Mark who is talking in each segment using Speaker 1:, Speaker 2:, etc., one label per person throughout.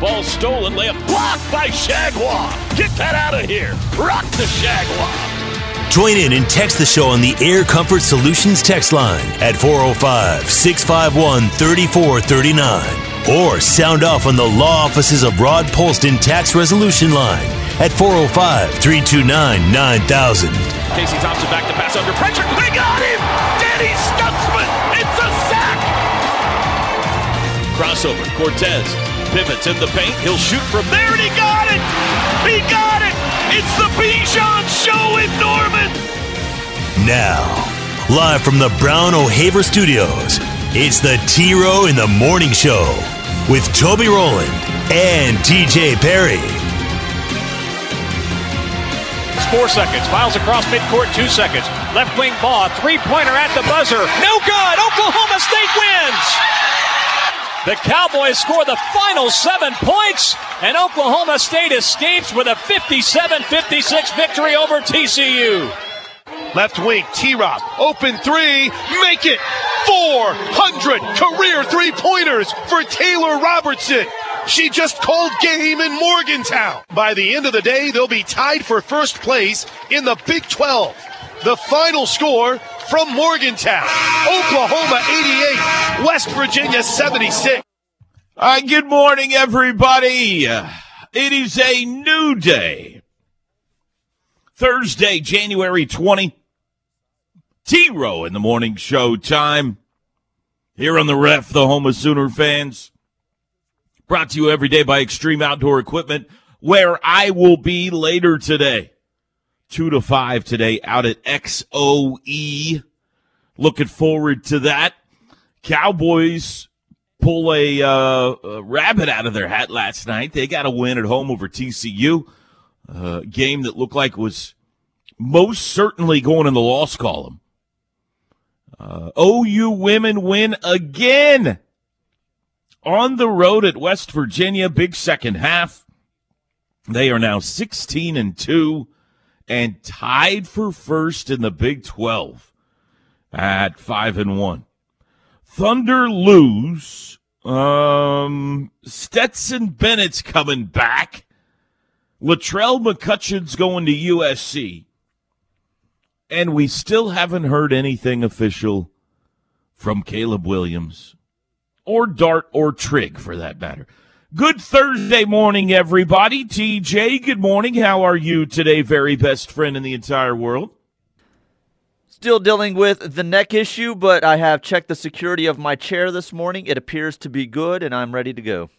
Speaker 1: Ball stolen, layup blocked by Shagwa. Get that out of here. Rock the Shagwa.
Speaker 2: Join in and text the show on the Air Comfort Solutions text line at 405 651 3439. Or sound off on the law offices of Rod Polston Tax Resolution Line at 405 329 9000.
Speaker 1: Casey Thompson back to pass under pressure. They got him! Danny Stutsman! It's a sack! Crossover. Cortez pivots in the paint. He'll shoot from there, and he got it! He got it! It's the Bijan Show in Norman!
Speaker 2: Now, live from the Brown O'Haver Studios, it's the T Row in the Morning Show with Toby Rowland and TJ Perry.
Speaker 3: It's four seconds. Files across midcourt, two seconds. Left wing ball, three pointer at the buzzer. No good. Oklahoma State wins. The Cowboys score the final seven points, and Oklahoma State escapes with a 57 56 victory over TCU.
Speaker 4: Left wing, T Rob, open three, make it 400 career three pointers for Taylor Robertson. She just called game in Morgantown. By the end of the day, they'll be tied for first place in the Big 12. The final score from Morgantown Oklahoma 88, West Virginia 76.
Speaker 5: All right, good morning, everybody. It is a new day. Thursday, January 20. T Row in the morning show time. Here on the ref, the home of Sooner fans. Brought to you every day by Extreme Outdoor Equipment, where I will be later today. Two to five today out at XOE. Looking forward to that. Cowboys pull a, uh, a rabbit out of their hat last night. They got a win at home over TCU. Uh, game that looked like was most certainly going in the loss column. Uh, OU women win again on the road at West Virginia. Big second half. They are now 16 and 2 and tied for first in the Big 12 at 5 and 1. Thunder lose. Um, Stetson Bennett's coming back. Latrell McCutchin's going to USC. And we still haven't heard anything official from Caleb Williams or Dart or Trigg for that matter. Good Thursday morning, everybody. TJ, good morning. How are you today, very best friend in the entire world?
Speaker 6: Still dealing with the neck issue, but I have checked the security of my chair this morning. It appears to be good, and I'm ready to go.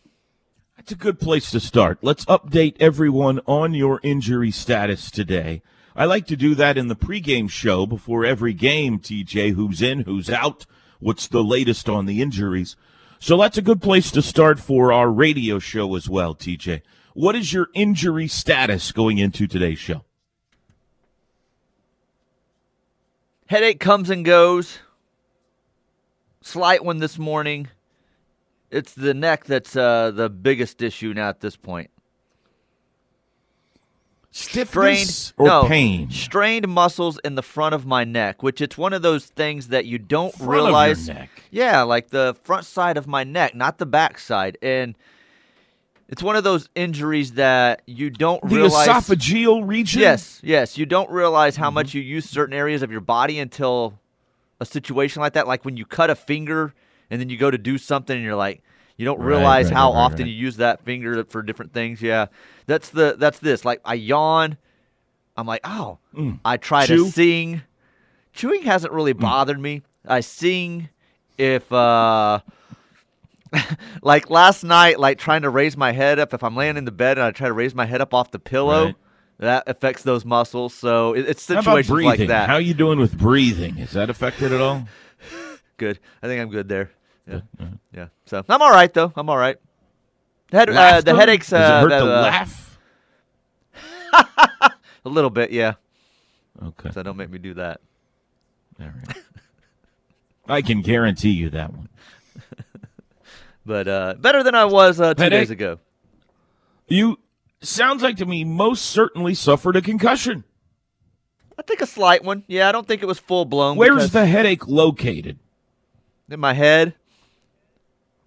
Speaker 5: That's a good place to start. Let's update everyone on your injury status today. I like to do that in the pregame show before every game, TJ. Who's in, who's out, what's the latest on the injuries. So that's a good place to start for our radio show as well, TJ. What is your injury status going into today's show?
Speaker 6: Headache comes and goes. Slight one this morning. It's the neck that's uh, the biggest issue now at this point.
Speaker 5: Stiffness
Speaker 6: strained
Speaker 5: or
Speaker 6: no,
Speaker 5: pain?
Speaker 6: strained muscles in the front of my neck, which it's one of those things that you don't
Speaker 5: Front of your
Speaker 6: realize.
Speaker 5: neck.
Speaker 6: Yeah, like the front side of my neck, not the back side, and it's one of those injuries that you don't
Speaker 5: The
Speaker 6: realize.
Speaker 5: esophageal region?
Speaker 6: Yes, yes, you don't realize how
Speaker 5: Mm-hmm.
Speaker 6: much you use certain areas of your body until a situation like that, like when you cut a finger and then you go to do something and you're like, you don't realize
Speaker 5: right,
Speaker 6: how
Speaker 5: right, right,
Speaker 6: often
Speaker 5: right.
Speaker 6: you use that finger for different things. Yeah, that's the that's this. Like I yawn, I'm like, oh, I try
Speaker 5: Mm. Chew? Mm.
Speaker 6: to sing. Chewing hasn't really bothered me. I sing if uh like last night, like trying to raise my head up. If I'm laying in the bed and I try to raise my head up off the pillow,
Speaker 5: Right.
Speaker 6: that affects those muscles. So it, it's situations
Speaker 5: breathing?
Speaker 6: like that.
Speaker 5: How are you doing with breathing? Is that affected at all?
Speaker 6: good. I think I'm good there. Yeah,
Speaker 5: uh-huh.
Speaker 6: yeah. So I'm all right though. I'm all right. The, head, uh, the headaches. Uh,
Speaker 5: Does it hurt
Speaker 6: that,
Speaker 5: to
Speaker 6: uh,
Speaker 5: laugh?
Speaker 6: A little bit, yeah.
Speaker 5: Okay.
Speaker 6: So don't make me do that.
Speaker 5: All right. I can guarantee you that one.
Speaker 6: But uh, better than I was uh, two
Speaker 5: Headache?
Speaker 6: days ago.
Speaker 5: You sounds like to me most certainly suffered a concussion.
Speaker 6: I think a slight one. Yeah, I don't think it was full blown.
Speaker 5: Where's the headache located?
Speaker 6: in my head?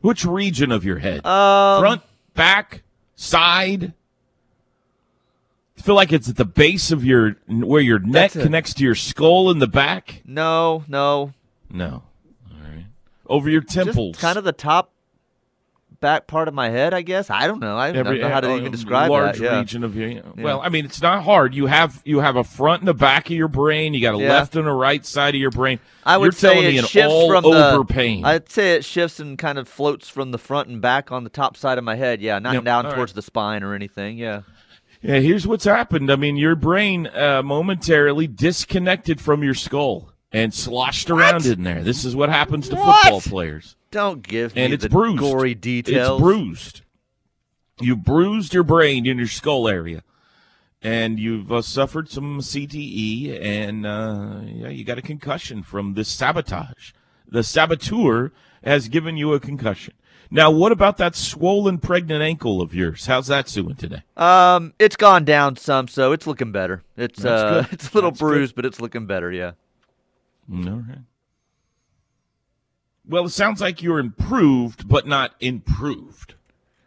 Speaker 5: Which region of your head?
Speaker 6: Um,
Speaker 5: Front, back, side? I feel like it's at the base of your where your neck
Speaker 6: a-
Speaker 5: connects to your skull in the back.
Speaker 6: No, no.
Speaker 5: No. All right. Over your temples.
Speaker 6: Just kind of the top back part of my head, I guess. I don't know. I don't
Speaker 5: Every-
Speaker 6: know how to even describe
Speaker 5: large
Speaker 6: that. Yeah.
Speaker 5: region of your. Well, I mean, it's not hard. You have you have a front and a back of your brain. You got a
Speaker 6: Yeah.
Speaker 5: left and a right side of your brain.
Speaker 6: I would
Speaker 5: You're
Speaker 6: say
Speaker 5: telling
Speaker 6: it
Speaker 5: me an
Speaker 6: shifts
Speaker 5: all
Speaker 6: from
Speaker 5: over
Speaker 6: the
Speaker 5: pain.
Speaker 6: I'd say it shifts and kind of floats from the front and back on the top side of my head. Yeah, not
Speaker 5: Yep,
Speaker 6: down
Speaker 5: all
Speaker 6: towards
Speaker 5: right.
Speaker 6: the spine or anything. Yeah.
Speaker 5: Yeah, here's what's happened. I mean, your brain uh, momentarily disconnected from your skull and sloshed around in there. This is what happens to
Speaker 6: What?
Speaker 5: football players.
Speaker 6: Don't give me
Speaker 5: And it's
Speaker 6: the
Speaker 5: bruised.
Speaker 6: gory details.
Speaker 5: It's bruised. You bruised your brain in your skull area, and you've uh, suffered some CTE, and uh, yeah, you got a concussion from this sabotage. The saboteur has given you a concussion. Now, what about that swollen pregnant ankle of yours? How's that doing today?
Speaker 6: Um, it's gone down some, so it's looking better. It's
Speaker 5: That's
Speaker 6: uh,
Speaker 5: good.
Speaker 6: it's a little
Speaker 5: That's good.
Speaker 6: bruised, but it's looking better. Yeah.
Speaker 5: All right. Well, it sounds like you're improved, but not improved.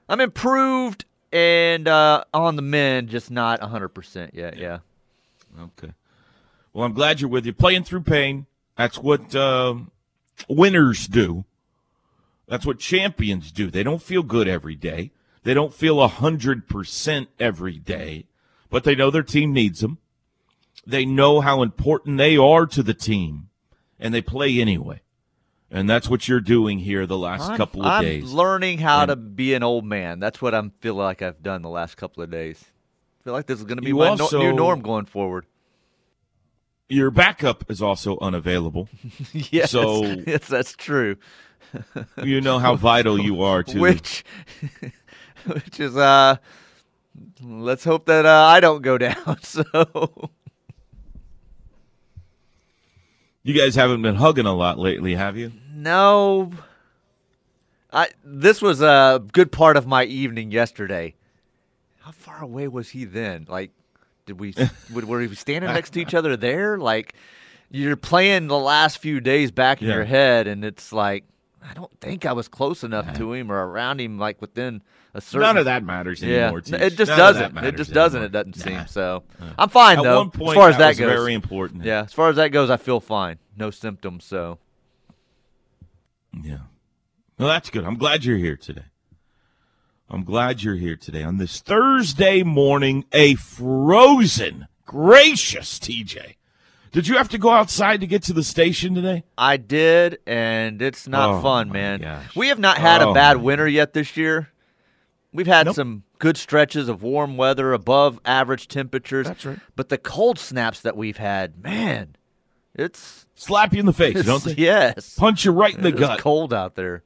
Speaker 6: I'm improved and uh, on the mend, just not 100% yet. Yeah.
Speaker 5: Okay. Well, I'm glad you're with you. Playing through pain. That's what um winners do. That's what champions do. They don't feel good every day. They don't feel 100% every day, but they know their team needs them. They know how important they are to the team, and they play anyway. And that's what you're doing here the last
Speaker 6: I'm,
Speaker 5: couple of
Speaker 6: I'm
Speaker 5: days.
Speaker 6: learning how
Speaker 5: And-
Speaker 6: to be an old man. That's what I'm feel like I've done the last couple of days. I feel like this is going to be my no- new norm going forward.
Speaker 5: Your backup is also unavailable.
Speaker 6: yes,
Speaker 5: So-
Speaker 6: yes, that's true.
Speaker 5: you know how vital you are to
Speaker 6: Which, which is uh, let's hope that uh, I don't go down. So
Speaker 5: You guys haven't been hugging a lot lately, have you?
Speaker 6: no, I this was a good part of my evening yesterday. How far away was he then? Like, did we were we standing next to each other there? Like, you're playing the last few days back in
Speaker 5: Yeah.
Speaker 6: your head, and it's like. I don't think I was close enough to him or around him, like within a certain.
Speaker 5: None of that matters anymore.
Speaker 6: n-
Speaker 5: Teach.
Speaker 6: it just
Speaker 5: None
Speaker 6: doesn't. It
Speaker 5: matters
Speaker 6: just doesn't.
Speaker 5: anymore.
Speaker 6: It doesn't
Speaker 5: Nah.
Speaker 6: seem so. I'm fine
Speaker 5: At
Speaker 6: though.
Speaker 5: one point,
Speaker 6: as far as that,
Speaker 5: was
Speaker 6: goes,
Speaker 5: very important.
Speaker 6: yeah. As far as that goes, I feel fine. No symptoms. So
Speaker 5: Yeah. Well, that's good. I'm glad you're here today. I'm glad you're here today on this Thursday morning. A frozen, gracious TJ. Did you have to go outside to get to the station today?
Speaker 6: I did, and it's not
Speaker 5: Oh,
Speaker 6: fun, man.
Speaker 5: gosh.
Speaker 6: We have not had
Speaker 5: Oh,
Speaker 6: a bad winter yet this year. We've had
Speaker 5: Nope.
Speaker 6: some good stretches of warm weather, above average temperatures.
Speaker 5: That's right.
Speaker 6: But the cold snaps that we've had, man, it's,
Speaker 5: Slap you in the face, don't they?
Speaker 6: yes,
Speaker 5: Punch you right in the
Speaker 6: it's
Speaker 5: gut.
Speaker 6: cold out there.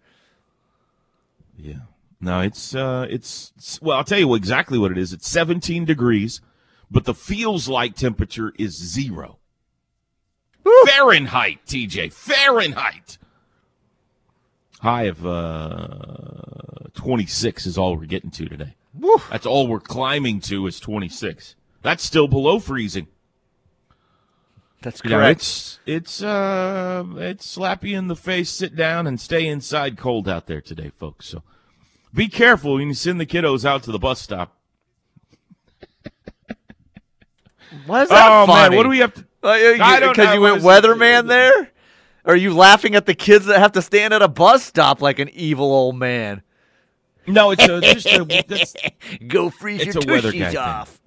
Speaker 5: Yeah. No, it's uh it's it's- well, I'll tell you exactly what it is. It's 17 degrees, but the feels like temperature is 0. Fahrenheit, TJ. Fahrenheit. High of uh 26 is all we're getting to today. That's all we're climbing to is 26. That's still below freezing.
Speaker 6: That's
Speaker 5: You know, it's it's uh it's slap you in the face, sit down and stay inside cold out there today, folks. So be careful when you send the kiddos out to the bus stop.
Speaker 6: What is that
Speaker 5: oh
Speaker 6: funny?
Speaker 5: man, what do we have to
Speaker 6: Because you went weatherman there? Are you laughing at the kids that have to stand at a bus stop like an evil old man?
Speaker 5: No, it's a, just a
Speaker 6: Go freeze
Speaker 5: It's
Speaker 6: your
Speaker 5: a weather guy thing.
Speaker 6: off.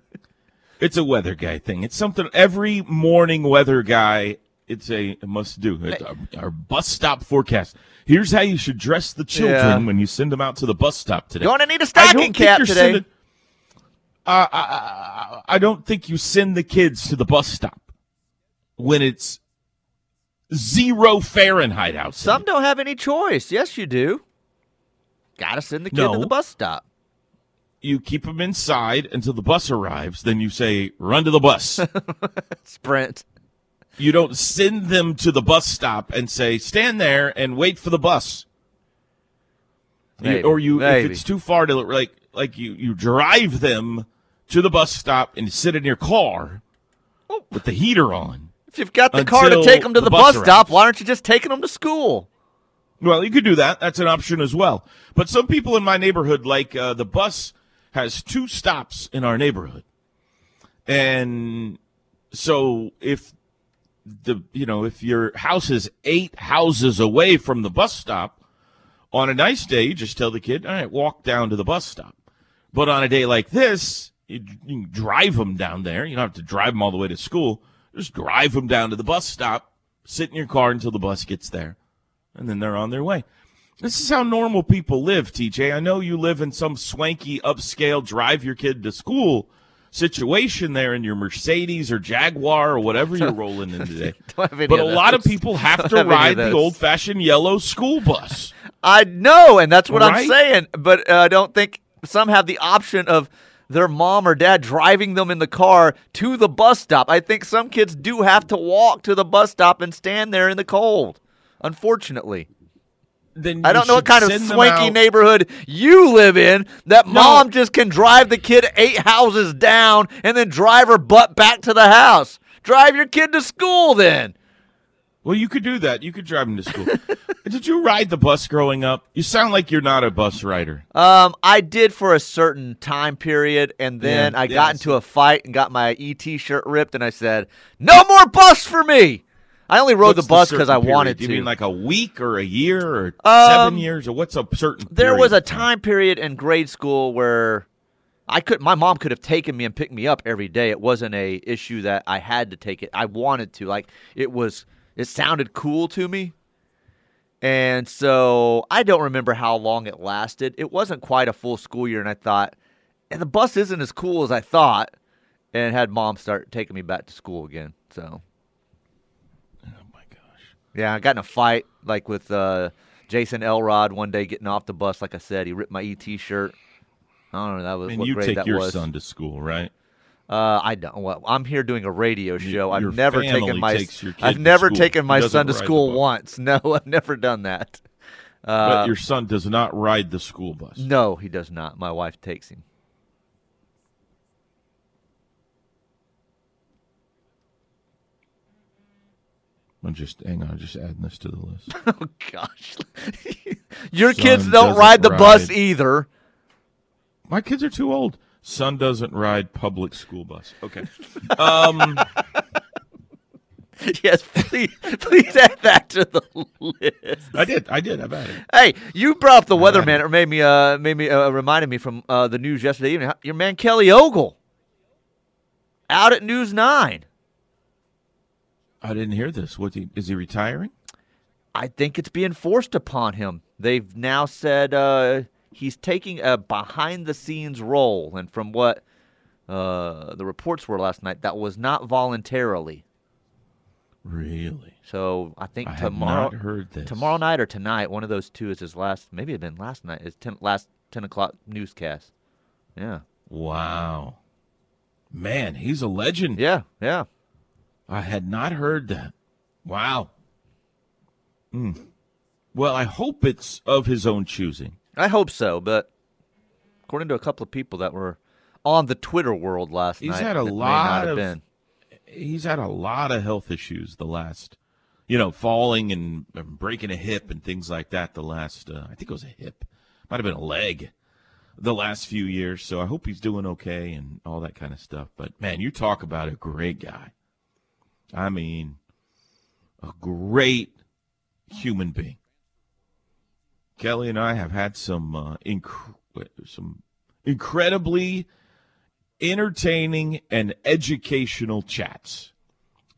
Speaker 5: it's a weather guy thing. It's something every morning weather guy it's a, must do. It's our, our bus stop forecast. Here's how you should dress the children
Speaker 6: Yeah.
Speaker 5: when you send them out to the bus stop today.
Speaker 6: You're gonna need a stocking cap today.
Speaker 5: sending- uh, I, I, I don't think you send the kids to the bus stop when it's zero Fahrenheit outside.
Speaker 6: Some don't have any choice. Yes, you do. Gotta send the kid to the bus stop.
Speaker 5: you keep them inside until the bus arrives. Then you say, "Run to the bus."
Speaker 6: Sprint.
Speaker 5: you don't send them to the bus stop and say, "Stand there and wait for the bus." You-
Speaker 6: Maybe,
Speaker 5: or you,
Speaker 6: maybe.
Speaker 5: if it's too far to like, like you, you drive them to the bus stop and sit in your car
Speaker 6: Oh.
Speaker 5: with the heater on.
Speaker 6: If you've got the car to take them to
Speaker 5: the
Speaker 6: the,
Speaker 5: bus
Speaker 6: bus stop, why aren't you just taking them to school?
Speaker 5: Well, you could do that. That's an option as well. But some people in my neighborhood, like uh, the bus, has two stops in our neighborhood, and so if the you know if your house is eight houses away from the bus stop, on a nice day, you just tell the kid, "All right, walk down to the bus stop." But on a day like this, you, you drive them down there. You don't have to drive them all the way to school. Just drive them down to the bus stop. Sit in your car until the bus gets there and then they're on their way. This is how normal people live, TJ. I know you live in some swanky, upscale, drive your kid to school situation there in your Mercedes or Jaguar or whatever you're rolling in today.
Speaker 6: Don't have any
Speaker 5: But a lot of people have
Speaker 6: Don't
Speaker 5: to
Speaker 6: have
Speaker 5: ride the old fashioned yellow school bus.
Speaker 6: I know, and that's what I'm saying. But uh, I don't think some have the option of their mom or dad driving them in the car to the bus stop. I think some kids do have to walk to the bus stop and stand there in the cold. Unfortunately,
Speaker 5: Then
Speaker 6: I don't know what kind of swanky neighborhood you live in that mom just can drive the kid eight houses down and then drive her butt back to the house. Drive your kid to school then.
Speaker 5: Well, you could do that. You could drive them to school. Did you ride the bus growing up? You sound like you're not a bus rider.
Speaker 6: Um, I did for a certain time period, and then
Speaker 5: Yeah,
Speaker 6: I
Speaker 5: yeah,
Speaker 6: got
Speaker 5: I
Speaker 6: into a fight and got my ET shirt ripped, and I said, "No more bus for me." I only rode
Speaker 5: What's
Speaker 6: the bus because I
Speaker 5: period?
Speaker 6: wanted
Speaker 5: Do you mean like a week or a year or
Speaker 6: Um,
Speaker 5: seven years or what's a certain?
Speaker 6: there was a time period in grade school where I could. My mom could have taken me and picked me up every day. It wasn't a issue that I had to take it. I wanted to. Like it was. It sounded cool to me. And so I don't remember how long it lasted. It wasn't quite a full school year, and I thought, and the bus isn't as cool as I thought, and had mom start taking me back to school again. So
Speaker 5: Oh my gosh.
Speaker 6: yeah, I got in a fight like with uh, Jason Elrod one day getting off the bus. Like I said, he ripped my ET shirt. I don't know that was
Speaker 5: And
Speaker 6: what
Speaker 5: you
Speaker 6: grade
Speaker 5: take
Speaker 6: that
Speaker 5: your
Speaker 6: was.
Speaker 5: son to school, right?
Speaker 6: Uh, I don't. Well, I'm here doing a radio show. I've never taken my.
Speaker 5: your
Speaker 6: I've never taken my son to school once. No, I've never done that. Uh,
Speaker 5: but your son does not ride the school bus.
Speaker 6: no, he does not. My wife takes him.
Speaker 5: I'm just hang on, just adding this to the list.
Speaker 6: Oh gosh, your
Speaker 5: Son
Speaker 6: kids don't ride the bus either.
Speaker 5: My kids are too old. Son doesn't ride public school bus. Okay. Um,
Speaker 6: yes, please, please add that to the list.
Speaker 5: I did. I did. I've added.
Speaker 6: Hey, you brought up the weatherman. It made me uh made me uh, reminded me from uh, the news yesterday evening. Your man Kelly Ogle out at News Nine.
Speaker 5: I didn't hear this. What he, is he retiring?
Speaker 6: I think it's being forced upon him. They've now said uh, he's taking a behind the scenes role, and from what uh, the reports were last night, that was not voluntarily.
Speaker 5: Really?
Speaker 6: So I think
Speaker 5: I
Speaker 6: tomorrow,
Speaker 5: not heard this.
Speaker 6: tomorrow night or tonight, one of those two is his last. Maybe it been last night. His ten, last ten o'clock newscast. Yeah,
Speaker 5: Wow. Man, he's a legend.
Speaker 6: yeah, yeah.
Speaker 5: I had not heard that. Wow. Hmm. Well, I hope it's of his own choosing.
Speaker 6: I hope so, but according to a couple of people that were on the Twitter world last
Speaker 5: He's
Speaker 6: night,
Speaker 5: had a
Speaker 6: that may not
Speaker 5: lot of-
Speaker 6: been.
Speaker 5: He's had a lot of health issues the last, you know, falling and, and breaking a hip and things like that. The last, uh, I think it was a hip, might have been a leg, the last few years. So I hope he's doing okay and all that kind of stuff. But man, you talk about a great guy. I mean, a great human being. Kelly and I have had some uh, inc- some incredibly entertaining and educational chats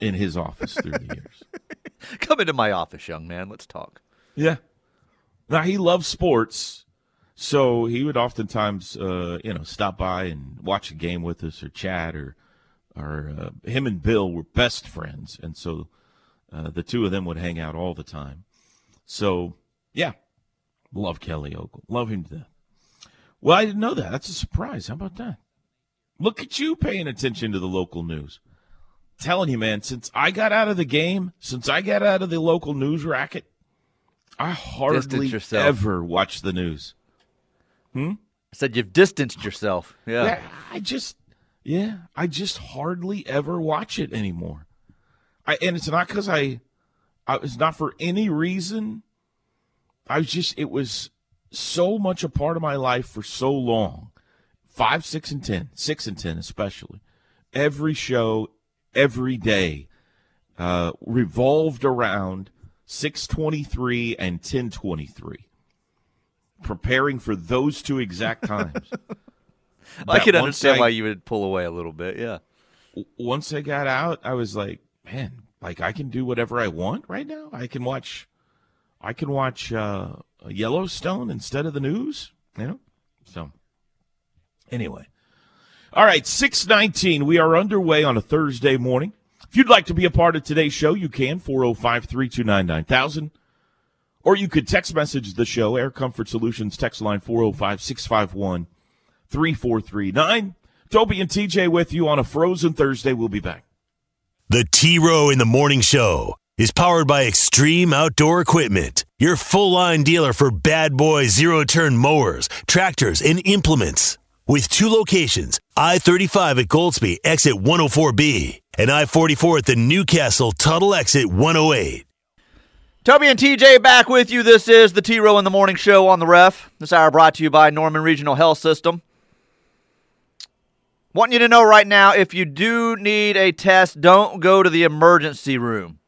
Speaker 5: in his office through the years.
Speaker 6: Come into my office, young man. Let's talk.
Speaker 5: Yeah. Now he loves sports, so he would oftentimes, uh, you know, stop by and watch a game with us or chat or, or uh, him and Bill were best friends, and so uh, the two of them would hang out all the time. So yeah, love Kelly Ogle, love him to death. Well, I didn't know that. That's a surprise. How about that? Look at you paying attention to the local news. telling you, man, since I got out of the game, since I got out of the local news racket, I hardly ever watch the news. Hmm?
Speaker 6: I said you've distanced yourself. Yeah.
Speaker 5: Yeah, I just, yeah, I just hardly ever watch it anymore. I and it's not because I, I, it's not for any reason. I was just, it was so much a part of my life for so long, five, six, and ten, six and ten especially. Every show, every day, uh, revolved around six twenty three and ten twenty three. Preparing for those two exact times.
Speaker 6: I can understand
Speaker 5: I-
Speaker 6: why you would pull away a little bit. Yeah.
Speaker 5: once I got out, I was like, man, like I can do whatever I want right now. I can watch, I can watch uh, Yellowstone instead of the news. You know, so anyway, all right, six nineteen. We are underway on a Thursday morning. If you'd like to be a part of today's show, you can 405 329 9000. Or you could text message the show, Air Comfort Solutions, text line 405 651 3439. Toby and TJ with you on a frozen Thursday. We'll be back.
Speaker 2: The T Row in the Morning Show is powered by Extreme Outdoor Equipment, your full line dealer for bad boy zero turn mowers, tractors, and implements. With two locations I 35 at Goldsby, exit 104B, and I 44 at the Newcastle Tuttle exit 108.
Speaker 6: Toby and TJ back with you. This is the T Row in the Morning Show on the ref. This hour brought to you by Norman Regional Health System. Want you to know right now if you do need a test, don't go to the emergency room.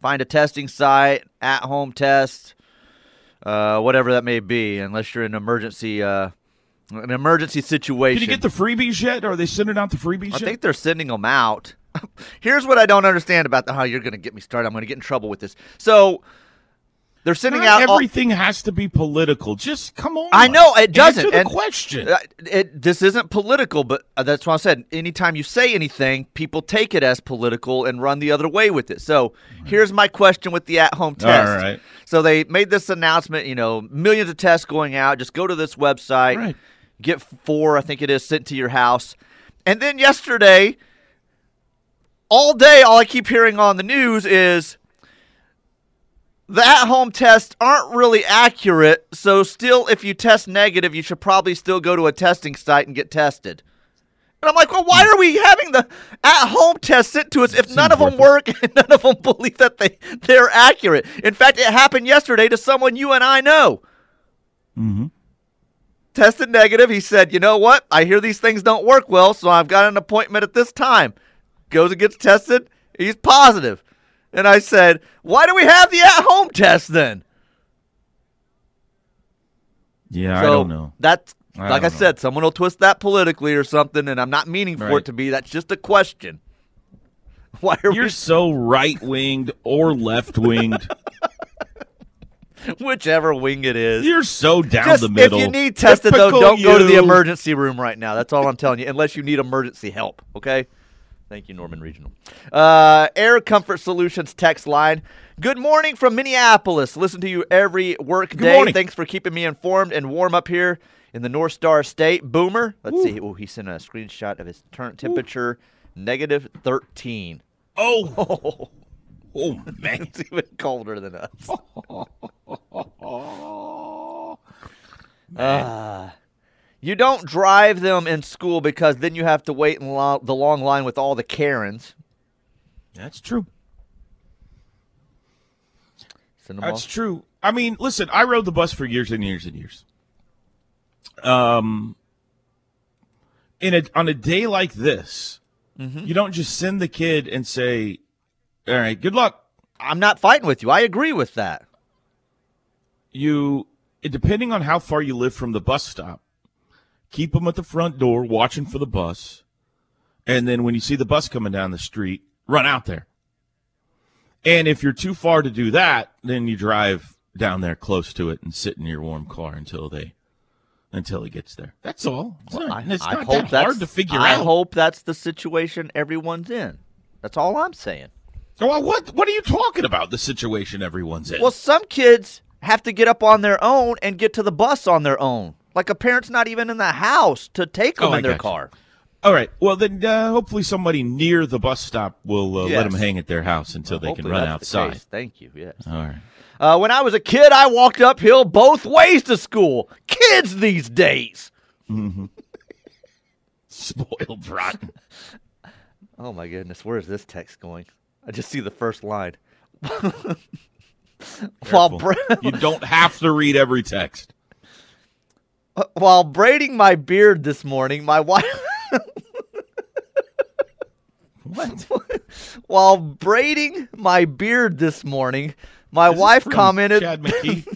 Speaker 6: Find a testing site, at home test, uh, whatever that may be, unless you're in an emergency, uh, an emergency situation.
Speaker 5: Did you get the freebies yet? Are they sending out the freebies yet?
Speaker 6: I
Speaker 5: yet?
Speaker 6: think they're sending them out. Here's what I don't understand about the, how you're going to get me started. I'm going to get in trouble with this. So they're sending
Speaker 5: Not
Speaker 6: out all-
Speaker 5: everything has to be political. Just come on.
Speaker 6: I know it doesn't.
Speaker 5: Answer the
Speaker 6: and-
Speaker 5: question.
Speaker 6: It, this isn't political, but uh, that's why I said anytime you say anything, people take it as political and run the other way with it. So here's my question with the at-home test.
Speaker 5: All right.
Speaker 6: So they made this announcement. You know, millions of tests going out. Just go to this website,
Speaker 5: Right.
Speaker 6: get four, I think it is, sent to your house, and then yesterday, all day, all I keep hearing on the news is the at-home tests aren't really accurate. So still, if you test negative, you should probably still go to a testing site and get tested. And I'm like, well, why are we having the at-home test sent to us if none of them work and none of them believe that they they're accurate? In fact, it happened yesterday to someone you and I know.
Speaker 5: Mm-hmm.
Speaker 6: Tested negative. He said, you know what? I hear these things don't work well, so I've got an appointment at this time. Goes and gets tested. He's positive. And I said, why do we have the at-home test then?
Speaker 5: Yeah, I don't know.
Speaker 6: That's
Speaker 5: I
Speaker 6: like I
Speaker 5: know.
Speaker 6: said, someone will twist that politically or something, and I'm not meaning for
Speaker 5: Right.
Speaker 6: it to be. That's just a question. Why are
Speaker 5: You're so right winged or left winged.
Speaker 6: whichever wing it is?
Speaker 5: You're so down
Speaker 6: Just,
Speaker 5: the middle.
Speaker 6: If you need tested though, don't go to the emergency room right now. That's all I'm telling you, unless you need emergency help. Okay. Thank you, Norman Regional. Uh, Air Comfort Solutions text line. Good morning from Minneapolis. Listen to you every work day.
Speaker 5: morning.
Speaker 6: Thanks for keeping me informed and warm up here in the North Star State. Boomer. Let's see. Oh, he sent a screenshot of his turn temperature, negative 13.
Speaker 5: Oh, oh man.
Speaker 6: It's even colder than us. Ah. You don't drive them in school because then you have to wait in lo- the long line with all the Karens.
Speaker 5: That's true. That's
Speaker 6: off.
Speaker 5: true. I mean, listen, I rode the bus for years and years and years. Um, in a on a day like this,
Speaker 6: Mm-hmm.
Speaker 5: you don't just send the kid and say, "All right, good luck."
Speaker 6: I'm not fighting with you. I agree with that.
Speaker 5: You, depending on how far you live from the bus stop, keep them at the front door watching for the bus, and then when you see the bus coming down the street, run out there. And if you're too far to do that, then you drive down there close to it and sit in your warm car until they until he gets there. That's all. It's not, it's
Speaker 6: I
Speaker 5: not
Speaker 6: hope
Speaker 5: that
Speaker 6: that's
Speaker 5: hard to figure
Speaker 6: I
Speaker 5: out.
Speaker 6: I hope that's the situation everyone's in. That's all I'm saying.
Speaker 5: Well, what what are you talking about? The situation everyone's in.
Speaker 6: Well, some kids have to get up on their own and get to the bus on their own. Like a parent's not even in the house to take them
Speaker 5: Oh, I
Speaker 6: in their
Speaker 5: gotcha.
Speaker 6: car.
Speaker 5: All right. Well, then uh, hopefully somebody near the bus stop will uh, let them hang at their house until they can run outside.
Speaker 6: Thank you. Yes.
Speaker 5: All right.
Speaker 6: Uh, when I was a kid, I walked uphill both ways to school. Kids these days.
Speaker 5: mmm Spoiled rotten.
Speaker 6: Oh my goodness, where is this text going? I just see the first line. while bra-
Speaker 5: you don't have to read every text.
Speaker 6: while braiding my beard this morning, my wife
Speaker 5: What?
Speaker 6: while braiding my beard this morning, my
Speaker 5: this
Speaker 6: wife commented
Speaker 5: Chad McKee.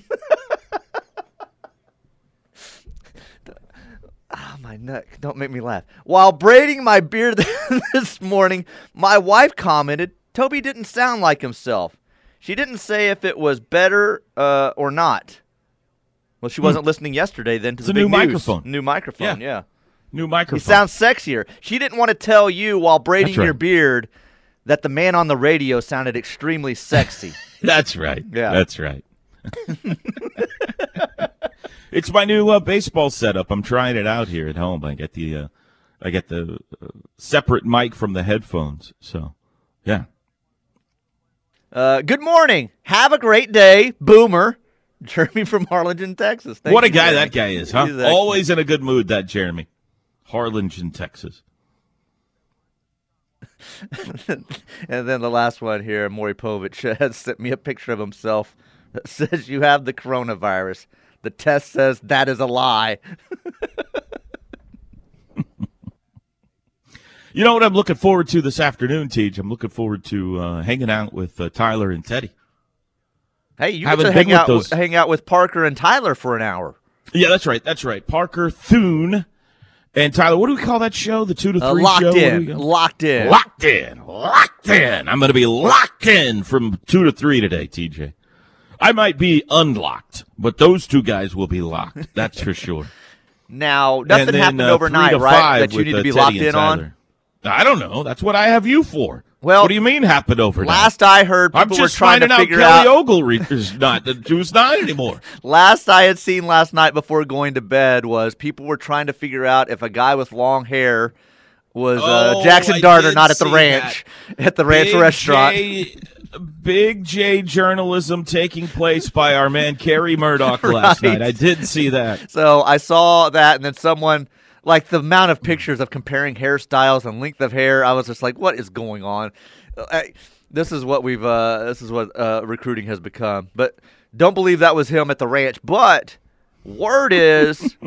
Speaker 6: Ah, my neck. Don't make me laugh. While braiding my beard this morning, my wife commented, Toby didn't sound like himself. She didn't say if it was better uh, or not. Well, she wasn't listening yesterday then to.
Speaker 5: It's
Speaker 6: the
Speaker 5: new
Speaker 6: news.
Speaker 5: microphone.
Speaker 6: New microphone,
Speaker 5: Yeah.
Speaker 6: yeah.
Speaker 5: New
Speaker 6: He
Speaker 5: microphone.
Speaker 6: sounds sexier. She didn't want to tell you while braiding
Speaker 5: right.
Speaker 6: your beard that the man on the radio sounded extremely sexy.
Speaker 5: That's right.
Speaker 6: Yeah.
Speaker 5: That's right. it's my new uh, baseball setup. I'm trying it out here at home. I get the uh, I get the uh, separate mic from the headphones. So, yeah.
Speaker 6: uh, good morning. Have a great day, Boomer. Jeremy from Harlingen, Texas. Thank
Speaker 5: what a guy
Speaker 6: Jeremy.
Speaker 5: that guy is, huh?
Speaker 6: Excellent.
Speaker 5: Always in a good mood, that Jeremy. Harlingen, Texas.
Speaker 6: And then the last one here, Maury Povich has sent me a picture of himself that says you have the coronavirus. The test says that is a lie.
Speaker 5: You know what I'm looking forward to this afternoon, Teach? I'm looking forward to uh, hanging out with uh, Tyler and Teddy.
Speaker 6: Hey, you get
Speaker 5: Haven't
Speaker 6: to hang out
Speaker 5: those-
Speaker 6: hang out with Parker and Tyler for an hour.
Speaker 5: Yeah, that's right. That's right. Parker Thune and Tyler. What do we call that show? The two to
Speaker 6: Uh,
Speaker 5: three
Speaker 6: locked
Speaker 5: show. What
Speaker 6: in, locked in.
Speaker 5: Locked in. Locked in. I'm going to be locked in from two to three today, TJ. I might be unlocked, but those two guys will be locked. That's for sure.
Speaker 6: Now, nothing
Speaker 5: then,
Speaker 6: happened
Speaker 5: uh,
Speaker 6: overnight, right? That you need
Speaker 5: uh,
Speaker 6: to be
Speaker 5: Teddy
Speaker 6: locked
Speaker 5: and
Speaker 6: in on.
Speaker 5: I don't know. That's what I have you for.
Speaker 6: Well,
Speaker 5: what do you mean happened overnight?
Speaker 6: Last I heard,
Speaker 5: I'm
Speaker 6: people were
Speaker 5: just
Speaker 6: trying to
Speaker 5: finding out
Speaker 6: figure
Speaker 5: Kelly
Speaker 6: out.
Speaker 5: Ogle is not who's not anymore.
Speaker 6: Last I had seen last night before going to bed was people were trying to figure out if a guy with long hair was uh,
Speaker 5: Oh,
Speaker 6: Jackson
Speaker 5: I
Speaker 6: Darter, not at the ranch, at the ranch
Speaker 5: Big
Speaker 6: restaurant.
Speaker 5: J, big J journalism taking place by our man Carey Murdock last
Speaker 6: Right.
Speaker 5: night. I did see that.
Speaker 6: So I saw that, and then someone like the amount of pictures of comparing hairstyles and length of hair. I was just like, what is going on? Uh, I, this is what we've. Uh, this is what uh, recruiting has become. But don't believe that was him at the ranch. But word is.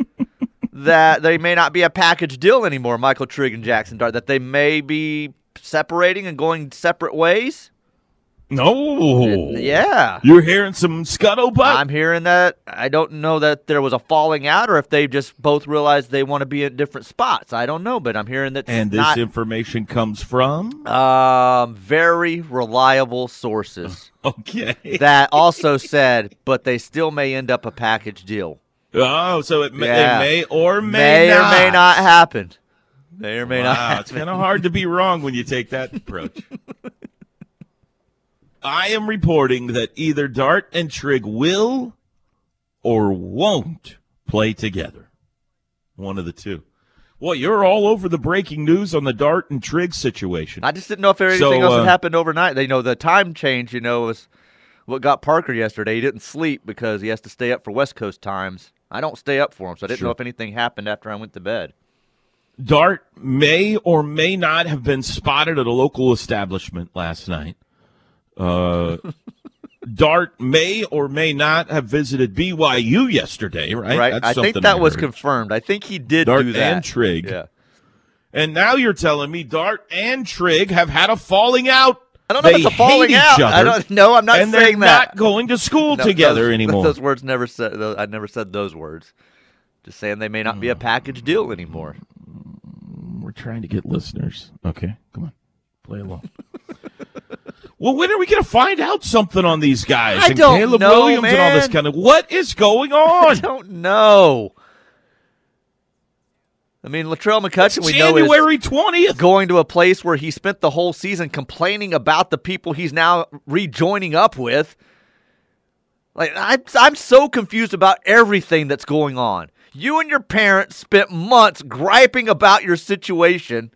Speaker 6: that they may not be a package deal anymore, Michael Trigg and Jackson Dart, that they may be separating and going separate ways.
Speaker 5: No.
Speaker 6: Yeah.
Speaker 5: You're hearing some scuttlebutt?
Speaker 6: I'm hearing that. I don't know that there was a falling out or if they just both realized they want to be at different spots. I don't know, but I'm hearing that
Speaker 5: and this
Speaker 6: not,
Speaker 5: information comes from?
Speaker 6: um, very reliable sources
Speaker 5: Okay.
Speaker 6: that also said, but they still may end up a package deal.
Speaker 5: oh, so it may,
Speaker 6: Yeah.
Speaker 5: may or may,
Speaker 6: May
Speaker 5: not.
Speaker 6: or may not happen. May or may not
Speaker 5: Wow, it's kind of hard to be wrong when you take that approach. I am reporting that either Dart and Trigg will or won't play together. One of the two. Well, you're all over the breaking news on the Dart and Trigg situation.
Speaker 6: I just didn't know if there anything
Speaker 5: So,
Speaker 6: else
Speaker 5: uh,
Speaker 6: had happened overnight. They know the time change, you know, was what got Parker yesterday. He didn't sleep because he has to stay up for West Coast times. I don't stay up for him, so I didn't
Speaker 5: Sure.
Speaker 6: know if anything happened after I went to bed.
Speaker 5: Dart may or may not have been spotted at a local establishment last night. Uh, Dart may or may not have visited BYU yesterday, right?
Speaker 6: Right? I think that was confirmed. I think he did
Speaker 5: Dart
Speaker 6: do that.
Speaker 5: and Trigg.
Speaker 6: Yeah.
Speaker 5: And now you're telling me Dart and Trigg have had a falling out.
Speaker 6: I don't know
Speaker 5: They
Speaker 6: if it's a falling out.
Speaker 5: each
Speaker 6: I don't. No, I'm not
Speaker 5: and
Speaker 6: saying
Speaker 5: they're
Speaker 6: that.
Speaker 5: not going to school
Speaker 6: No,
Speaker 5: together
Speaker 6: those,
Speaker 5: anymore.
Speaker 6: Those words never said. Those, I never said those words. Just saying they may not be a package deal anymore.
Speaker 5: We're trying to get listeners. Okay, come on, play along. well, when are we going to find out something on these guys?
Speaker 6: I
Speaker 5: and
Speaker 6: don't
Speaker 5: Caleb
Speaker 6: know,
Speaker 5: Williams and all this kind of what is going on?
Speaker 6: I don't know. I mean, Latrell McCutchin, we know is
Speaker 5: January twentieth.
Speaker 6: going to a place where he spent the whole season complaining about the people he's now rejoining up with. Like I'm, I'm so confused about everything that's going on. You and your parents spent months griping about your situation,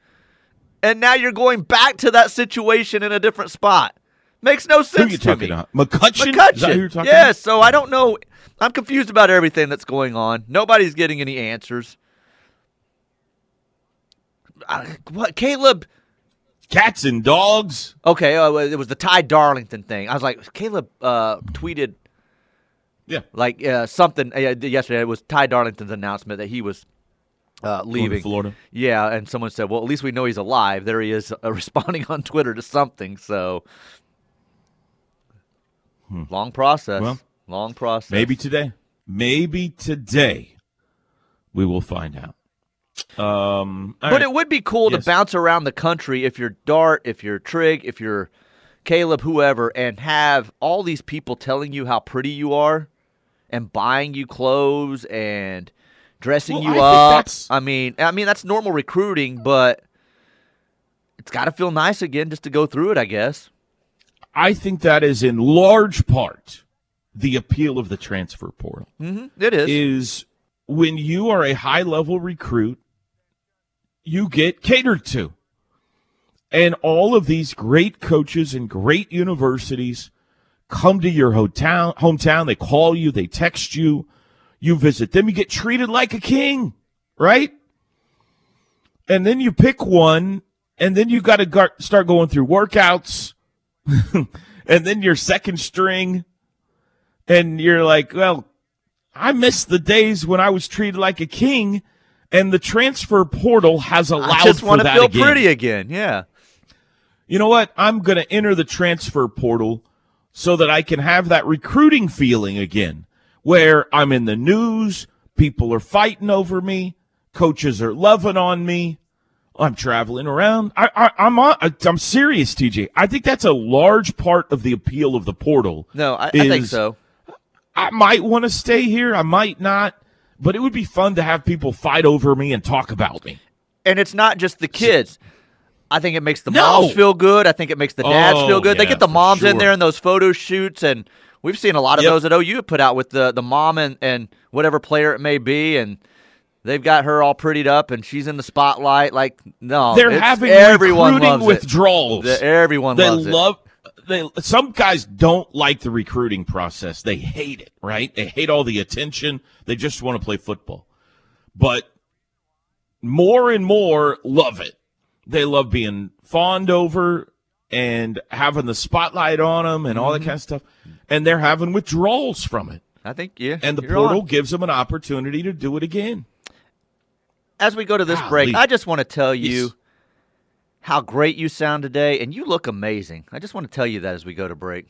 Speaker 6: and now you're going back to that situation in a different spot. Makes no
Speaker 5: Who
Speaker 6: sense
Speaker 5: are you
Speaker 6: to
Speaker 5: talking
Speaker 6: me.
Speaker 5: about? McCutchin?
Speaker 6: McCutchin.
Speaker 5: Is that who you're talking
Speaker 6: yes, so I don't know. I'm confused about everything that's going on. Nobody's getting any answers. I, what, Caleb?
Speaker 5: Cats and dogs.
Speaker 6: Okay, uh, it was the Ty Darlington thing. I was like, Caleb uh, tweeted
Speaker 5: Yeah.
Speaker 6: like uh, something uh, yesterday. It was Ty Darlington's announcement that he was uh, leaving.
Speaker 5: Florida.
Speaker 6: Yeah, and someone said, "Well, at least we know he's alive." There he is, uh, responding on Twitter to something. So, long process.
Speaker 5: Hmm. Well,
Speaker 6: long process.
Speaker 5: Maybe today. Maybe today we will find out. Um,
Speaker 6: But
Speaker 5: right.
Speaker 6: it would be cool
Speaker 5: Yes.
Speaker 6: to bounce around the country if you're Dart, if you're Trigg, if you're Caleb, whoever, and have all these people telling you how pretty you are and buying you clothes and dressing
Speaker 5: Well,
Speaker 6: you
Speaker 5: I
Speaker 6: up. I mean, I mean that's normal recruiting, but it's got to feel nice again just to go through it, I guess.
Speaker 5: I think that is in large part the appeal of the transfer portal.
Speaker 6: hmm It is.
Speaker 5: is when you are a high level recruit, you get catered to. And all of these great coaches and great universities come to your hotel, hometown. They call you, they text you, you visit them, you get treated like a king, right? And then you pick one, and then you got to gar- start going through workouts, and then your second string, and you're like, well, I miss the days when I was treated like a king, and the transfer portal has allowed
Speaker 6: I just want to feel
Speaker 5: again.
Speaker 6: pretty again. Yeah.
Speaker 5: You know what? I'm going to enter the transfer portal so that I can have that recruiting feeling again, where I'm in the news, people are fighting over me, coaches are loving on me. I'm traveling around. I, I, I'm on, I'm serious, TJ. I think that's a large part of the appeal of the portal.
Speaker 6: No, I, I think so.
Speaker 5: I might want to stay here. I might not. But it would be fun to have people fight over me and talk about me.
Speaker 6: And it's not just the kids. I think it makes the
Speaker 5: No.
Speaker 6: moms feel good. I think it makes the dads
Speaker 5: Oh,
Speaker 6: feel good. they get the moms in there in those photo shoots, and we've seen a lot of
Speaker 5: Yep.
Speaker 6: those that OU have put out with the the mom and and whatever player it may be, and they've got her all prettied up, and she's in the spotlight. Like no,
Speaker 5: They're having
Speaker 6: everyone
Speaker 5: recruiting
Speaker 6: loves
Speaker 5: withdrawals.
Speaker 6: it. The- everyone
Speaker 5: they
Speaker 6: loves it.
Speaker 5: love. They some guys don't like the recruiting process. They hate it. Right? They hate all the attention. They just want to play football. But more and more love it. They love being fawned over and having the spotlight on them and
Speaker 6: Mm-hmm.
Speaker 5: all that kind of stuff. And they're having withdrawals from it.
Speaker 6: I think yeah,
Speaker 5: And the portal
Speaker 6: on.
Speaker 5: gives them an opportunity to do it again.
Speaker 6: As we go to this
Speaker 5: Golly.
Speaker 6: break, I just want to tell you
Speaker 5: Yes.
Speaker 6: how great you sound today, and you look amazing. I just want to tell you that as we go to break.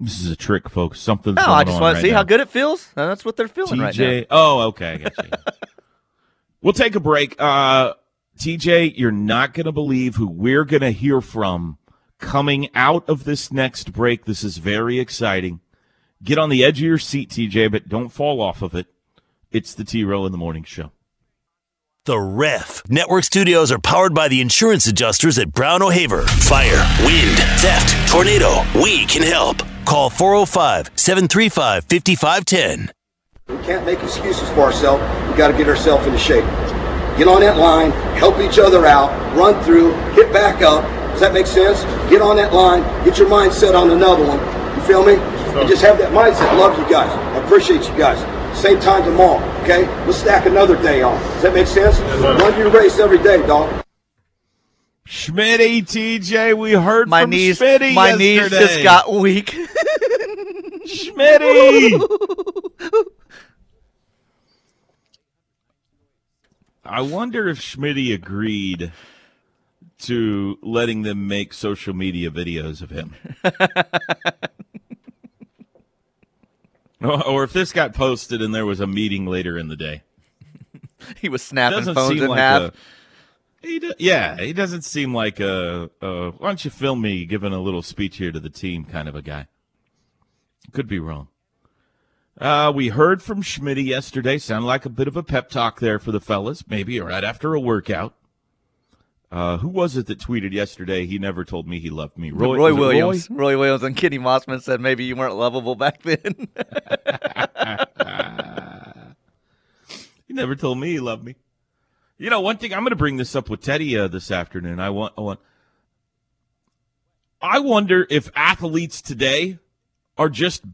Speaker 5: This is a trick, folks. Something's
Speaker 6: No,
Speaker 5: going
Speaker 6: I just want
Speaker 5: right
Speaker 6: to see
Speaker 5: now.
Speaker 6: how good it feels. That's what they're feeling right now.
Speaker 5: TJ. Oh, okay, I got you. we'll take a break. Uh, TJ, you're not going to believe who we're going to hear from coming out of this next break. This is very exciting. Get on the edge of your seat, TJ, but don't fall off of it. It's the T Row in the Morning Show.
Speaker 2: The Ref. Network studios are powered by the insurance adjusters at Brown O'Haver. Fire, wind, theft, tornado. We can help. Call 405 735 5510.
Speaker 7: We can't make excuses for ourselves. We got to get ourselves into shape. Get on that line, help each other out, run through, hit back up. Does that make sense? Get on that line, get your mindset on another one. You feel me? And just have that mindset. Love you guys. I appreciate you guys. Same time tomorrow, okay? Let's stack another day on. Does that make sense? Run your race every day, dog.
Speaker 5: Schmitty, TJ, we heard
Speaker 6: My
Speaker 5: from
Speaker 6: knees,
Speaker 5: Schmitty
Speaker 6: my knees just got weak.
Speaker 5: Schmitty. I wonder if Schmitty agreed to letting them make social media videos of him. or if this got posted and there was a meeting later in the day.
Speaker 6: he was snapping phones in
Speaker 5: like
Speaker 6: half.
Speaker 5: a. He do, yeah, he doesn't seem like a, a. Why don't you film me giving a little speech here to the team kind of a guy? Could be wrong. Uh, we heard from Schmitty yesterday. Sounded like a bit of a pep talk there for the fellas, maybe right after a workout. Uh, who was it that tweeted yesterday? He never told me he loved me. Roy,
Speaker 6: Roy Williams. Roy? Williams and Kenny Mossman said maybe you weren't lovable back then.
Speaker 5: He never told me he loved me. You know, one thing I'm going to bring this up with Teddy uh, this afternoon. I want, I want. I wonder if athletes today are just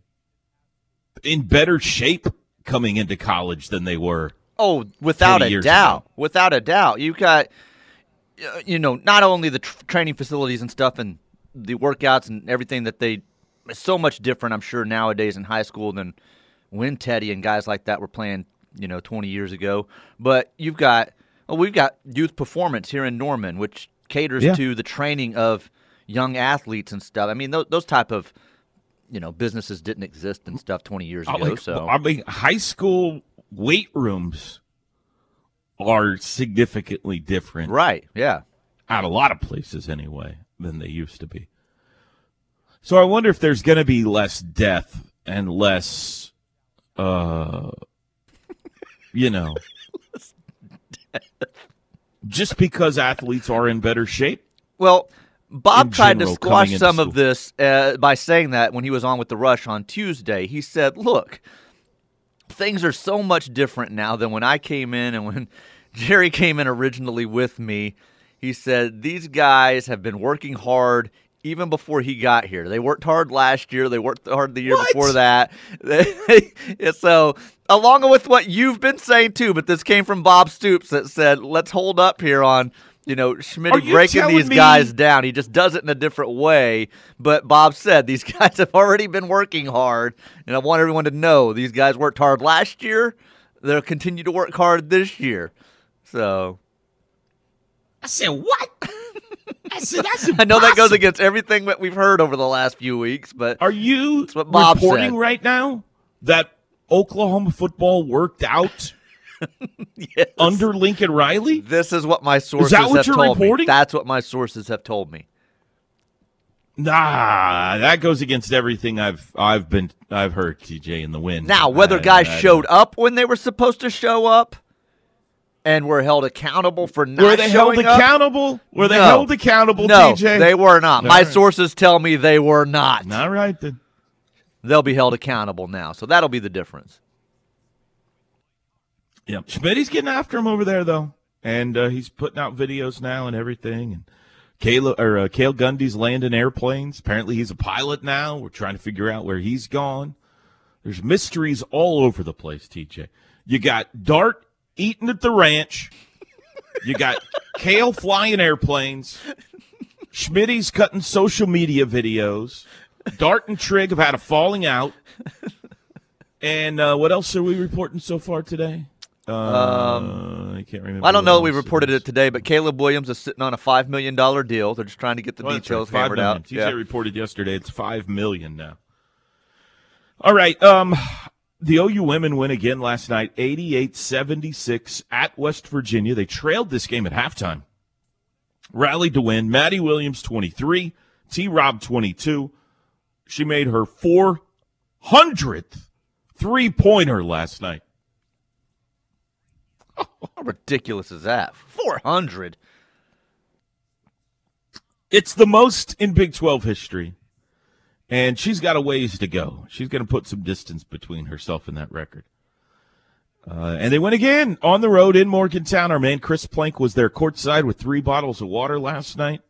Speaker 5: in better shape coming into college than they were.
Speaker 6: Oh, without a doubt.
Speaker 5: ago.
Speaker 6: Without a doubt. You've got, Uh, you know, not only the tr- training facilities and stuff and the workouts and everything that they, it's so much different, I'm sure, nowadays in high school than when Teddy and guys like that were playing, you know, 20 years ago. But you've got, well, we've got youth performance here in Norman, which caters
Speaker 5: Yeah.
Speaker 6: to the training of young athletes and stuff. I mean, those, those type of, you know, businesses didn't exist and stuff 20 years
Speaker 5: I
Speaker 6: ago.
Speaker 5: like-
Speaker 6: so
Speaker 5: I mean, high school weight rooms are significantly different
Speaker 6: right, yeah.
Speaker 5: at a lot of places anyway than they used to be. So I wonder if there's going to be less death and less, uh, you know, just because athletes are in better shape.
Speaker 6: Well, Bob tried to squash some of this uh, by saying that when he was on with the Rush on Tuesday. He said, "Look, things are so much different now than when I came in and when Jerry came in originally with me." He said these guys have been working hard even before he got here. They worked hard last year. They worked hard the year
Speaker 5: What?
Speaker 6: before that. So, along with what you've been saying too, but this came from Bob Stoops that said, "Let's hold up here on." You know, Schmidt breaking these
Speaker 5: me-
Speaker 6: guys down. He just does it in a different way. But Bob said these guys have already been working hard, and I want everyone to know these guys worked hard last year. They'll continue to work hard this year. So
Speaker 5: I said, what? I said, that's
Speaker 6: I know that goes against everything that we've heard over the last few weeks, but
Speaker 5: Are you
Speaker 6: what Bob
Speaker 5: reporting
Speaker 6: said.
Speaker 5: right now that Oklahoma football worked out
Speaker 6: yes,
Speaker 5: under Lincoln Riley?
Speaker 6: this is what my sources
Speaker 5: that what
Speaker 6: have
Speaker 5: you're
Speaker 6: told
Speaker 5: reporting?
Speaker 6: me. That's what my sources have told me.
Speaker 5: Nah, that goes against everything I've I've been I've heard. TJ in the wind.
Speaker 6: Now, whether
Speaker 5: I-
Speaker 6: guys
Speaker 5: I-
Speaker 6: showed up when they were supposed to show up and were held accountable for not
Speaker 5: were they held
Speaker 6: up,
Speaker 5: accountable? Were they
Speaker 6: No.
Speaker 5: held accountable?
Speaker 6: No,
Speaker 5: TJ,
Speaker 6: they were not.
Speaker 5: All
Speaker 6: My
Speaker 5: right.
Speaker 6: sources tell me they were not.
Speaker 5: All right then.
Speaker 6: They'll be held accountable now, so that'll be the difference.
Speaker 5: Yeah, Schmidt's getting after him over there though, and uh, he's putting out videos now and everything. And Kayla or uh, Cale Gundy's landing airplanes. Apparently, he's a pilot now. We're trying to figure out where he's gone. There's mysteries all over the place. TJ, you got Dart eating at the ranch. You got Cale flying airplanes. Schmidt's cutting social media videos. Dart and Trigg have had a falling out. And uh, what else are we reporting so far today? Uh, I can't remember.
Speaker 6: Um, I don't know we reported it today, but Caleb Williams is sitting on a five million dollar deal. They're just trying to get the
Speaker 5: Oh,
Speaker 6: details
Speaker 5: right,
Speaker 6: hammered
Speaker 5: million.
Speaker 6: out.
Speaker 5: TJ
Speaker 6: Yeah.
Speaker 5: reported yesterday it's five million now. All right. Um, the OU women win again last night, 88-76 at West Virginia. They trailed this game at halftime. Rallied to win. Madi Williams, 23. T. Rob, 22. She made her 400th three-pointer last night.
Speaker 6: How ridiculous is that? Four hundred.
Speaker 5: It's the most in Big 12 history. And she's got a ways to go. She's going to put some distance between herself and that record. Uh, and they went again on the road in Morgantown. Our man Chris Plank was there courtside with three bottles of water last night.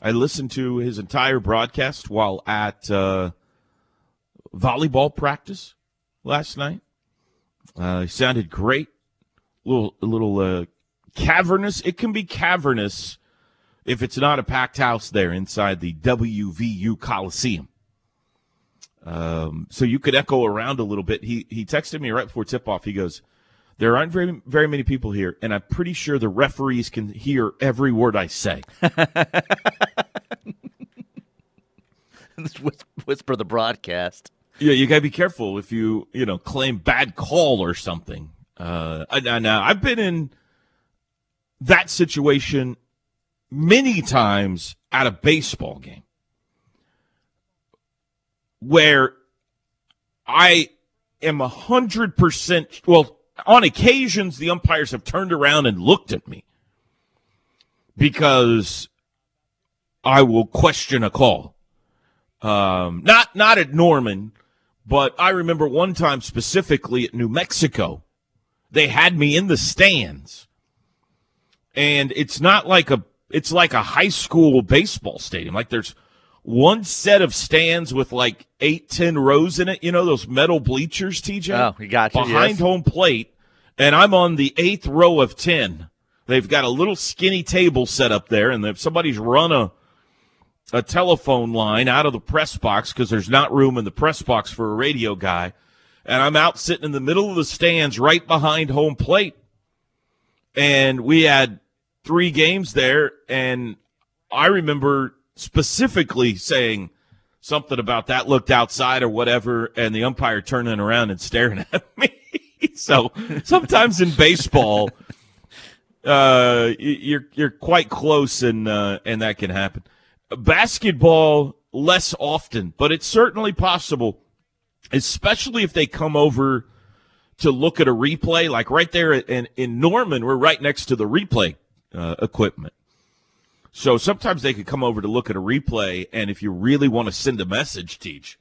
Speaker 5: I listened to his entire broadcast while at uh, volleyball practice last night. Uh, he sounded great. A little, a little uh, cavernous. It can be cavernous if it's not a packed house there inside the WVU Coliseum. Um, so you could echo around a little bit. He he texted me right before tip off. He goes, "There aren't very very many people here, and I'm pretty sure the referees can hear every word I say."
Speaker 6: Whisper the broadcast.
Speaker 5: Yeah, you gotta be careful if you you know claim bad call or something. Uh, and I've been in that situation many times at a baseball game where I am a hundred percent. Well, on occasions the umpires have turned around and looked at me because I will question a call. Um, not not at Norman, but I remember one time specifically at New Mexico they had me in the stands. And it's not like a it's like a high school baseball stadium. Like there's one set of stands with like eight, ten rows in it. You know those metal bleachers, TJ.
Speaker 6: Oh, you got you,
Speaker 5: behind
Speaker 6: yes.
Speaker 5: home plate, and I'm on the eighth row of ten. They've got a little skinny table set up there, and if somebody's run a a telephone line out of the press box because there's not room in the press box for a radio guy, and I'm out sitting in the middle of the stands right behind home plate, and we had three games there, and I remember specifically saying something about that looked outside or whatever, and the umpire turning around and staring at me. so sometimes in baseball, uh, you're you're quite close, and uh, and that can happen. Basketball less often, but it's certainly possible, especially if they come over to look at a replay. Like right there in in Norman, we're right next to the replay uh, equipment. So sometimes they could come over to look at a replay, and if you really want to send a message, teach,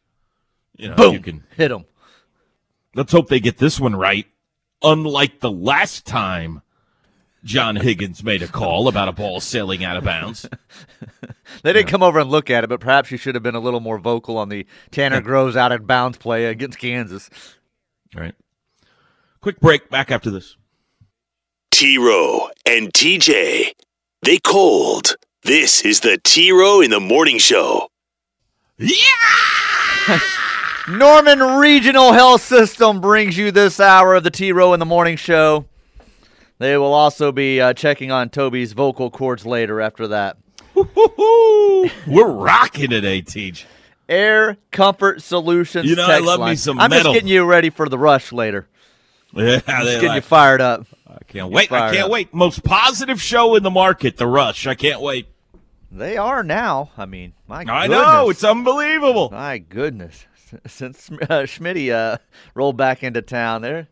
Speaker 5: you know,
Speaker 6: Boom.
Speaker 5: you can.
Speaker 6: Hit them.
Speaker 5: Let's hope they get this one right. Unlike the last time John Higgins made a call about a ball sailing out of bounds.
Speaker 6: They didn't come over and look at it, but perhaps you should have been a little more vocal on the Tanner Groves out of bounds play against Kansas.
Speaker 5: All right. Quick break. Back after this.
Speaker 2: T Row and TJ. They cold. This is the T Row in the Morning Show. Yeah!
Speaker 6: Norman Regional Health System brings you this hour of the T Row in the Morning Show. They will also be uh, checking on Toby's vocal cords later after that.
Speaker 5: We're rocking today, Teach.
Speaker 6: Air Comfort Solutions.
Speaker 5: You know, I
Speaker 6: text
Speaker 5: love me
Speaker 6: line.
Speaker 5: some
Speaker 6: I'm
Speaker 5: metal.
Speaker 6: just getting you ready for the rush later.
Speaker 5: Yeah,
Speaker 6: Just
Speaker 5: they
Speaker 6: getting you fired up.
Speaker 5: I can't wait. I can't
Speaker 6: up.
Speaker 5: wait. Most positive show in the market, The Rush. I can't wait.
Speaker 6: They are now. I mean, my goodness.
Speaker 5: I
Speaker 6: goodness.
Speaker 5: know. It's unbelievable.
Speaker 6: My goodness. Since uh, Schmitty uh, rolled back into town, they're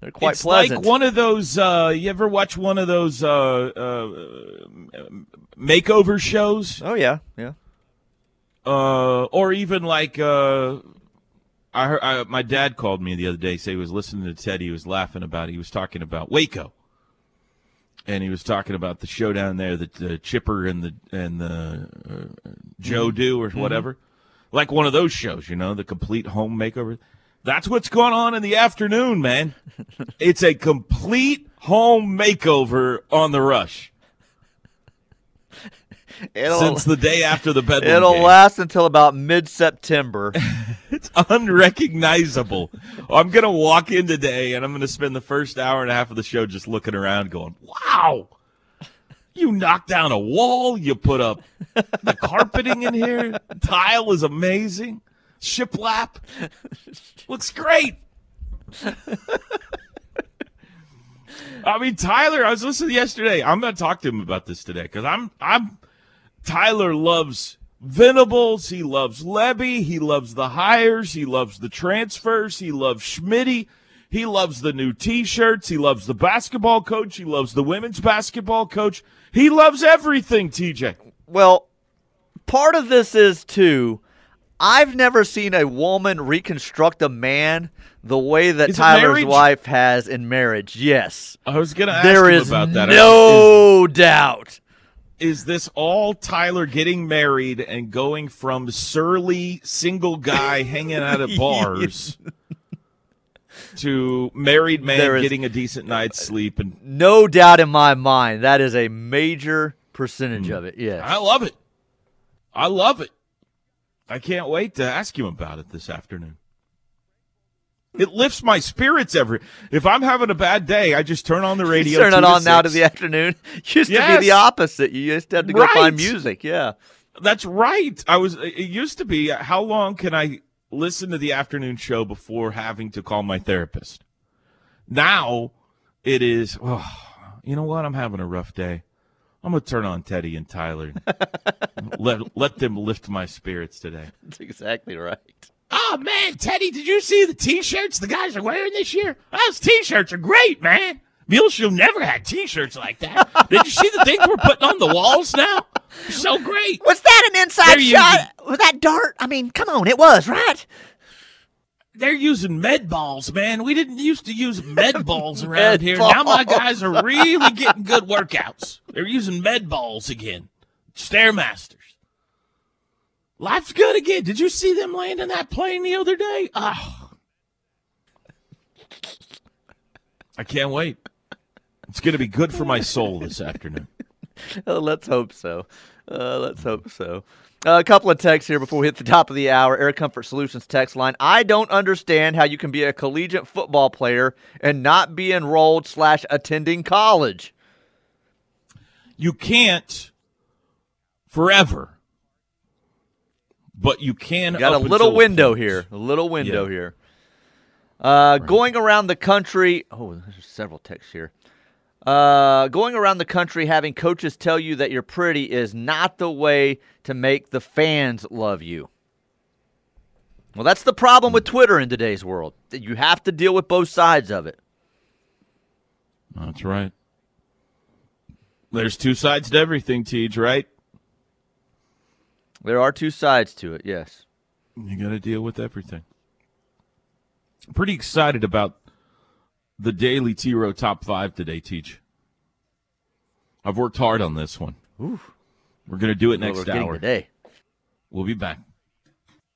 Speaker 6: they're quite
Speaker 5: it's
Speaker 6: pleasant.
Speaker 5: like one of those. Uh, you ever watch one of those uh, uh, makeover shows,
Speaker 6: oh yeah, yeah.
Speaker 5: uh, or even like uh, I, heard, I my dad called me the other day. Say he was listening to Teddy. He was laughing about. It. He was talking about Waco, and he was talking about the show down there that the Chipper and the and the uh, Joe mm-hmm. do or mm-hmm. whatever. Like one of those shows, you know, the complete home makeover. That's what's going on in the afternoon, man. it's a complete home makeover on the rush
Speaker 6: It'll
Speaker 5: since the day after the Bedlam
Speaker 6: it'll
Speaker 5: game.
Speaker 6: last until about mid September.
Speaker 5: It's unrecognizable. I'm going to walk in today and I'm going to spend the first hour and a half of the show just looking around going, wow, you knocked down a wall. You put up the carpeting in here. Tile is amazing. Shiplap looks great. I mean, Tyler, I was listening yesterday. I'm going to talk to him about this today because I'm, I'm, Tyler loves Venables. He loves Lebby. He loves the hires. He loves the transfers. He loves Schmitty. He loves the new T-shirts. He loves the basketball coach. He loves the women's basketball coach. He loves everything, TJ.
Speaker 6: well, part of this is too. I've never seen a woman reconstruct a man the way that
Speaker 5: Is
Speaker 6: Tyler's wife has in marriage. Yes,
Speaker 5: I was going to ask
Speaker 6: there
Speaker 5: that.
Speaker 6: no doubt.
Speaker 5: Is, is this all Tyler getting married and going from surly single guy hanging out at bars to married man
Speaker 6: is-
Speaker 5: getting a decent night's sleep and
Speaker 6: No doubt in my mind. That is a major percentage
Speaker 5: Hmm.
Speaker 6: of it. Yes.
Speaker 5: I love it. I love it. I can't wait to ask him about it this afternoon. It lifts my spirits every. If I'm having a bad day, I just turn on the radio.
Speaker 6: Turn it on now to the afternoon. Used to be the opposite. You used to have to go
Speaker 5: Right.
Speaker 6: find music. Yeah.
Speaker 5: That's right. I was. It used to be. How long can I listen to the afternoon show before having to call my therapist? Now, it is. Oh, you know what? I'm having a rough day. I'm gonna turn on Teddy and Tyler. let let them lift my spirits today.
Speaker 6: That's exactly right.
Speaker 5: Oh man, Teddy, did you see the T-shirts the guys are wearing this year? Those T-shirts are great, man. Muleshoe never had T-shirts like that. Did you see the things we're putting on the walls now? So great.
Speaker 8: Was that an inside
Speaker 5: They're
Speaker 8: shot? Was that dart? I mean, come on, it was, right?
Speaker 5: they're using med balls, man. We didn't used to use med balls around
Speaker 6: Med
Speaker 5: here. Now my guys are really getting good workouts. They're using med balls again. Stairmasters. Life's good again. Did you see them land landing that plane the other day? Oh. I can't wait. It's going to be good for my soul this afternoon.
Speaker 6: Uh, let's hope so. Uh, let's hope so. Uh, a couple of texts here before we hit the top of the hour. Air Comfort Solutions text line. I don't understand how you can be a collegiate football player and not be enrolled slash attending college.
Speaker 5: You can't forever, but you can.
Speaker 6: You got a little window here. A little window
Speaker 5: Yeah.
Speaker 6: here. Uh, Going around the country. Oh, there's several texts here. Uh, going around the country having coaches tell you that you're pretty is not the way to make the fans love you. Well, that's the problem with Twitter in today's world. You have to deal with both sides of it.
Speaker 5: That's right. There's two sides to everything, Tej, right?
Speaker 6: There are two sides to it. Yes.
Speaker 5: You got to deal with everything. Pretty excited about the daily T Row top five today, Teach. I've worked hard on this one. We're going to do it next
Speaker 6: getting
Speaker 5: hour.
Speaker 6: today.
Speaker 5: We'll be back.